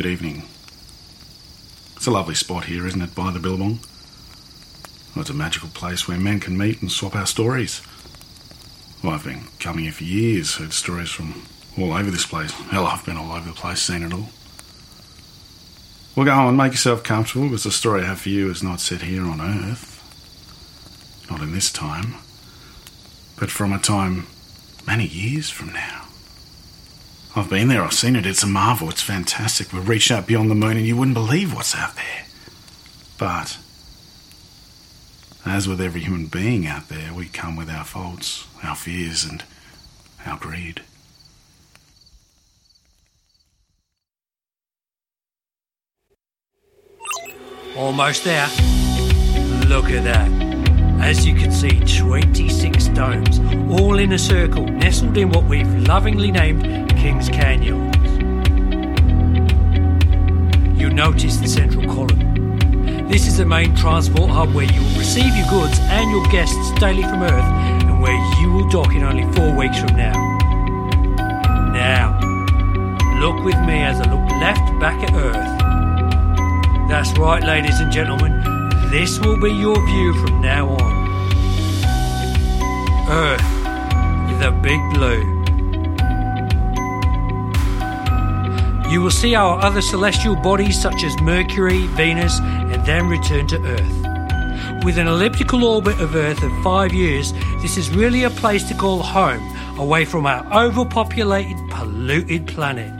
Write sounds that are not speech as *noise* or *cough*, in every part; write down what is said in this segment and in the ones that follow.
Good evening. It's a lovely spot here, isn't it, by the Billabong? Well, it's a magical place where men can meet and swap our stories. Well, I've been coming here for years, heard stories from all over this place. Hell, I've been all over the place, seen it all. Well, go on, make yourself comfortable, because the story I have for you is not set here on Earth. Not in this time. But from a time many years from now. I've been there, I've seen it, it's a marvel, it's fantastic. We've reached out beyond the moon and you wouldn't believe what's out there. But, as with every human being out there, we come with our faults, our fears, and our greed. Almost there. Look at that. As you can see, 26 domes, all in a circle, nestled in what we've lovingly named King's Canyon. You'll notice the central column. This is the main transport hub where you will receive your goods and your guests daily from Earth and where you will dock in only four weeks from now. Now, look with me as I look left back at Earth. That's right, ladies and gentlemen. This will be your view from now on. Earth, the big blue. You will see our other celestial bodies such as Mercury, Venus, and then return to Earth. With an elliptical orbit of Earth of five years, this is really a place to call home, away from our overpopulated, polluted planet.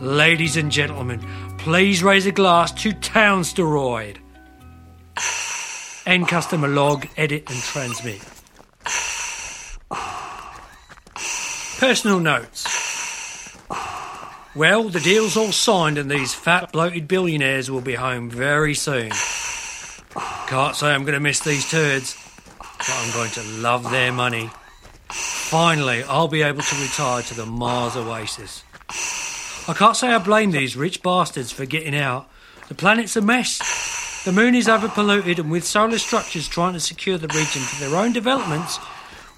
Ladies and gentlemen, please raise a glass to Townsteroid. End customer log, edit and transmit. Personal notes. Well, the deal's all signed and these fat bloated billionaires will be home very soon. Can't say I'm going to miss these turds, but I'm going to love their money. Finally, I'll be able to retire to the Mars Oasis. I can't say I blame these rich bastards for getting out. The planet's a mess. The moon is overpolluted, and with solar structures trying to secure the region for their own developments,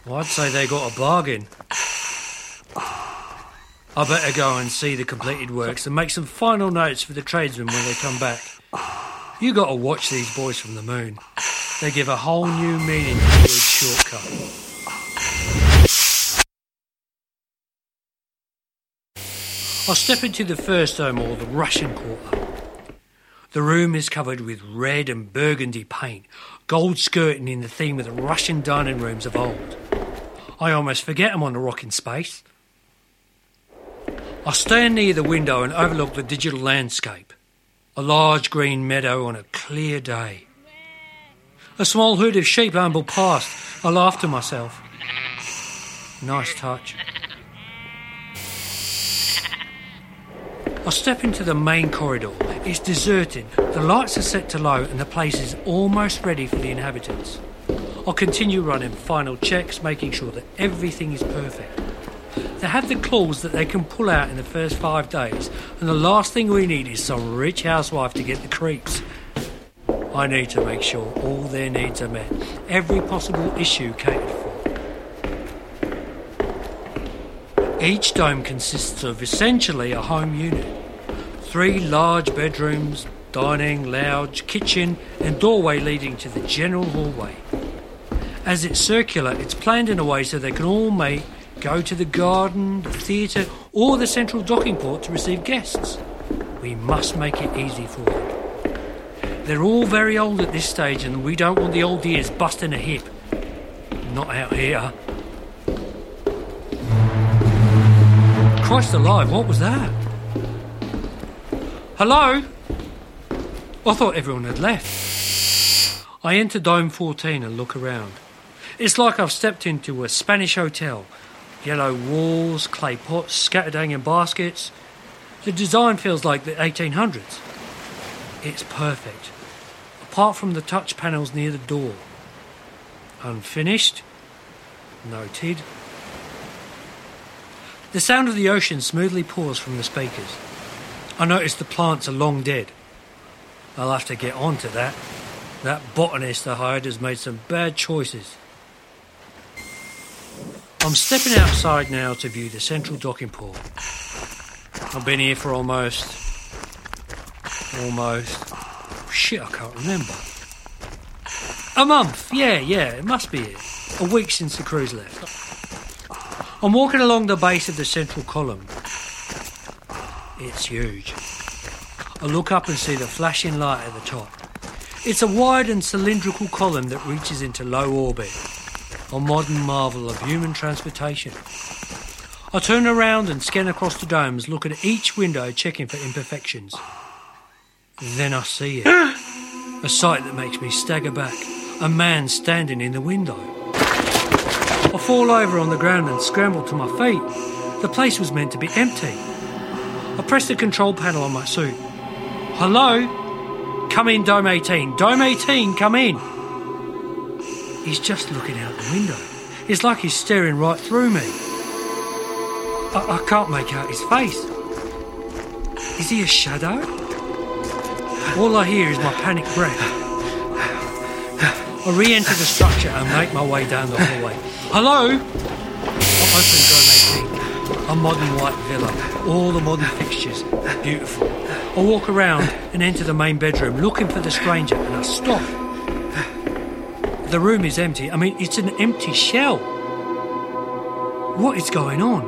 well, I'd say they got a bargain. I better go and see the completed works and make some final notes for the tradesmen when they come back. You got to watch these boys from the moon. They give a whole new meaning to the word shortcut. I'll step into the first dome or the Russian quarter. The room is covered with red and burgundy paint, gold skirting in the theme of the Russian dining rooms of old. I almost forget I'm on a rock in space. I stand near the window and overlook the digital landscape. A large green meadow on a clear day. A small herd of sheep amble past. I laugh to myself. Nice touch. I step into the main corridor. It's deserted. The lights are set to low and the place is almost ready for the inhabitants. I'll continue running final checks, making sure that everything is perfect. They have the clause that they can pull out in the first five days, and the last thing we need is some rich housewife to get the creeps. I need to make sure all their needs are met, every possible issue catered for. Each dome consists of essentially a home unit. Three large bedrooms, dining, lounge, kitchen, and doorway leading to the general hallway. As it's circular, it's planned in a way so they can all meet, go to the garden, the theatre, or the central docking port to receive guests. We must make it easy for them. They're all very old at this stage, and we don't want the old ears busting a hip. Not out here. Christ alive, what was that? Hello? I thought everyone had left. I enter Dome 14 and look around. It's like I've stepped into a Spanish hotel. Yellow walls, clay pots, scattered hanging baskets. The design feels like the 1800s. It's perfect, apart from the touch panels near the door. Unfinished. Noted. The sound of the ocean smoothly pours from the speakers. I notice the plants are long dead. I'll have to get on to that. That botanist I hired has made some bad choices. I'm stepping outside now to view the central docking port. I've been here for almost. Almost. Shit, I can't remember. A month, yeah, yeah, it must be it. A week since the crew's left. I'm walking along the base of the central column. It's huge. I look up and see the flashing light at the top. It's a wide and cylindrical column that reaches into low orbit, a modern marvel of human transportation. I turn around and scan across the domes, look at each window, checking for imperfections. Then I see it. *gasps* A sight that makes me stagger back. A man standing in the window. I fall over on the ground and scramble to my feet. The place was meant to be empty. I press the control panel on my suit. Hello? Come in, Dome 18. Dome 18, come in. He's just looking out the window. It's like he's staring right through me. I, I can't make out his face. Is he a shadow? All I hear is my panic breath. I re enter the structure and make my way down the hallway. Hello? I open 18. A modern white villa. All the modern fixtures. Beautiful. I walk around and enter the main bedroom looking for the stranger and I stop. The room is empty. I mean, it's an empty shell. What is going on?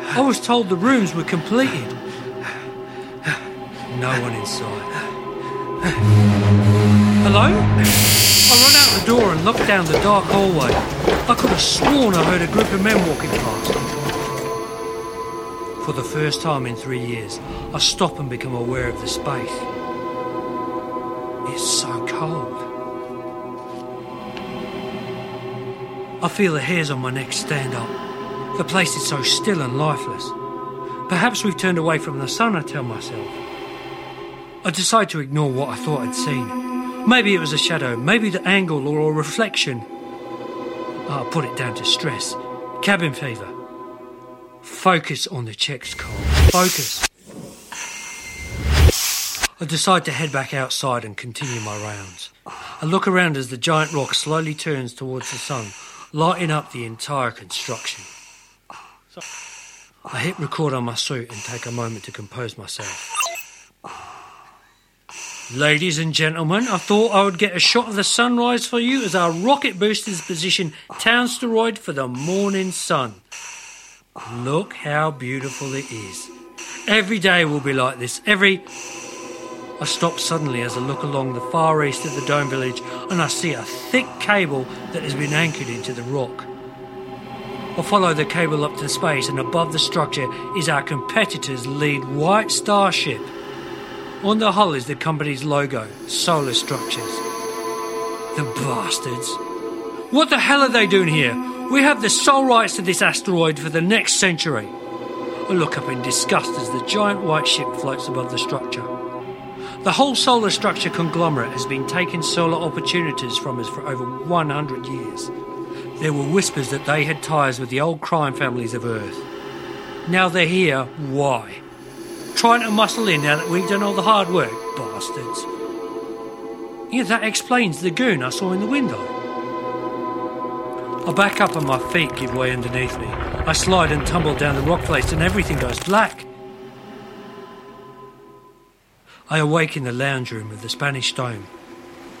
I was told the rooms were completed. No one inside. Hello? I run out the door and look down the dark hallway. I could have sworn I heard a group of men walking past. For the first time in three years, I stop and become aware of the space. It's so cold. I feel the hairs on my neck stand up. The place is so still and lifeless. Perhaps we've turned away from the sun, I tell myself. I decide to ignore what I thought I'd seen. Maybe it was a shadow, maybe the angle or a reflection. I'll put it down to stress. Cabin fever. Focus on the checks, Carl. Focus. I decide to head back outside and continue my rounds. I look around as the giant rock slowly turns towards the sun, lighting up the entire construction. I hit record on my suit and take a moment to compose myself. Ladies and gentlemen, I thought I would get a shot of the sunrise for you as our rocket boosters position town steroid for the morning sun. Look how beautiful it is. Every day will be like this. Every. I stop suddenly as I look along the far east of the dome village and I see a thick cable that has been anchored into the rock. I follow the cable up to space, and above the structure is our competitor's lead white starship. On the hull is the company's logo, Solar Structures. The bastards. What the hell are they doing here? We have the sole rights to this asteroid for the next century. I look up in disgust as the giant white ship floats above the structure. The whole solar structure conglomerate has been taking solar opportunities from us for over 100 years. There were whispers that they had ties with the old crime families of Earth. Now they're here, why? Trying to muscle in now that we've done all the hard work, bastards. Yeah, that explains the goon I saw in the window. I back up and my feet give way underneath me. I slide and tumble down the rock face and everything goes black. I awake in the lounge room of the Spanish Dome.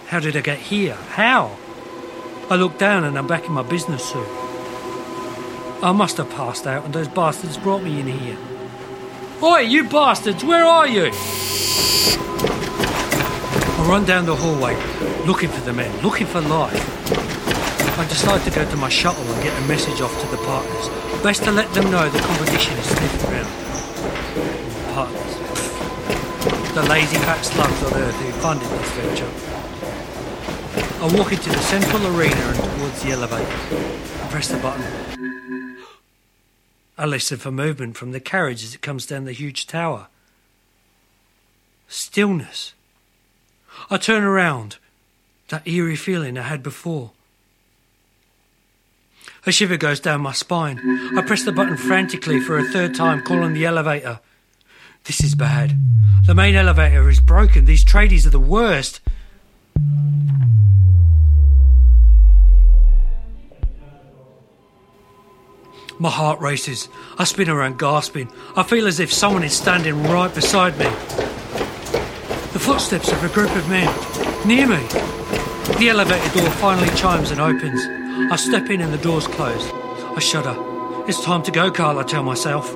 How did I get here? How? I look down and I'm back in my business suit. I must have passed out and those bastards brought me in here. Oi, you bastards, where are you? I run down the hallway, looking for the men, looking for life. I decide to go to my shuttle and get a message off to the partners. Best to let them know the competition is sniffing around. Partners. The lazy fat slugs on Earth who funded this venture. I walk into the central arena and towards the elevator. I press the button. I listen for movement from the carriage as it comes down the huge tower. Stillness. I turn around. That eerie feeling I had before. A shiver goes down my spine. I press the button frantically for a third time, calling the elevator. This is bad. The main elevator is broken. These tradies are the worst. My heart races. I spin around gasping. I feel as if someone is standing right beside me. The footsteps of a group of men near me. The elevator door finally chimes and opens. I step in and the door's closed. I shudder. It's time to go, Carl, I tell myself.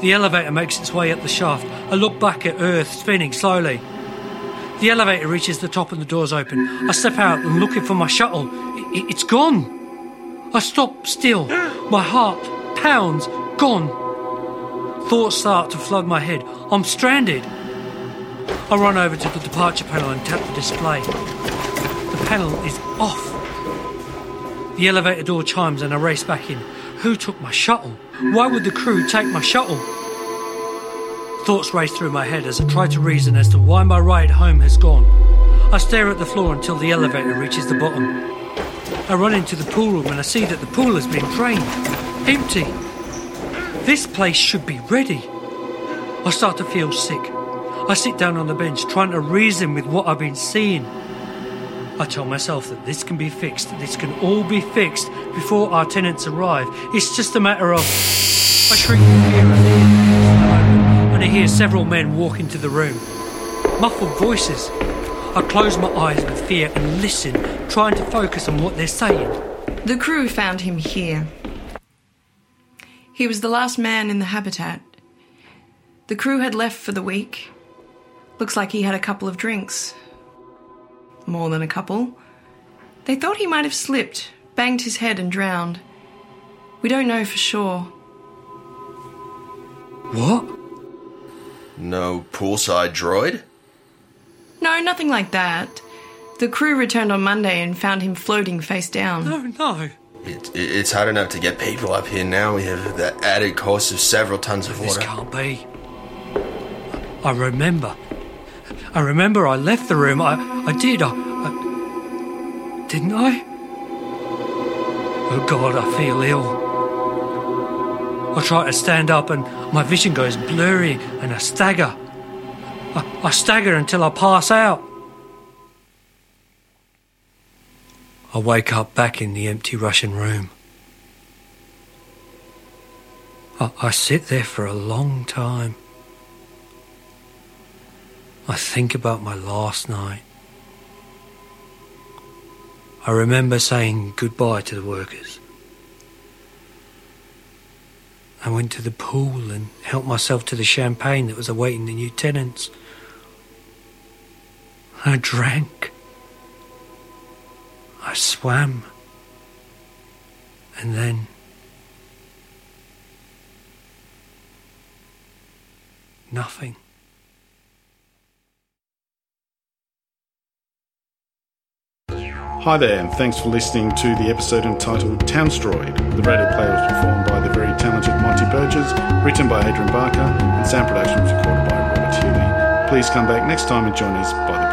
The elevator makes its way up the shaft. I look back at Earth spinning slowly. The elevator reaches the top and the doors open. I step out and looking for my shuttle. I- I- it's gone. I stop still. My heart pounds. Gone. Thoughts start to flood my head. I'm stranded. I run over to the departure panel and tap the display. The panel is off. The elevator door chimes and I race back in. Who took my shuttle? Why would the crew take my shuttle? Thoughts race through my head as I try to reason as to why my ride home has gone. I stare at the floor until the elevator reaches the bottom. I run into the pool room and I see that the pool has been drained. Empty. This place should be ready. I start to feel sick. I sit down on the bench trying to reason with what I've been seeing. I tell myself that this can be fixed, this can all be fixed before our tenants arrive. It's just a matter of. I shriek in fear as the doors and I hear several men walk into the room. Muffled voices. I close my eyes with fear and listen, trying to focus on what they're saying. The crew found him here. He was the last man in the habitat. The crew had left for the week. Looks like he had a couple of drinks. More than a couple. They thought he might have slipped, banged his head, and drowned. We don't know for sure. What? No poolside droid? No, nothing like that. The crew returned on Monday and found him floating face down. No, no. It, it- it's hard enough to get people up here now. We have the added cost of several tons of water. This can't be. I remember. I remember I left the room. I, I did. I, I. Didn't I? Oh God, I feel ill. I try to stand up and my vision goes blurry and I stagger. I, I stagger until I pass out. I wake up back in the empty Russian room. I, I sit there for a long time. I think about my last night. I remember saying goodbye to the workers. I went to the pool and helped myself to the champagne that was awaiting the new tenants. I drank. I swam. And then. Nothing. Hi there, and thanks for listening to the episode entitled Townstroid. The radio play was performed by the very talented Monty Burgess, written by Adrian Barker, and sound production was recorded by Robert Healy. Please come back next time and join us by the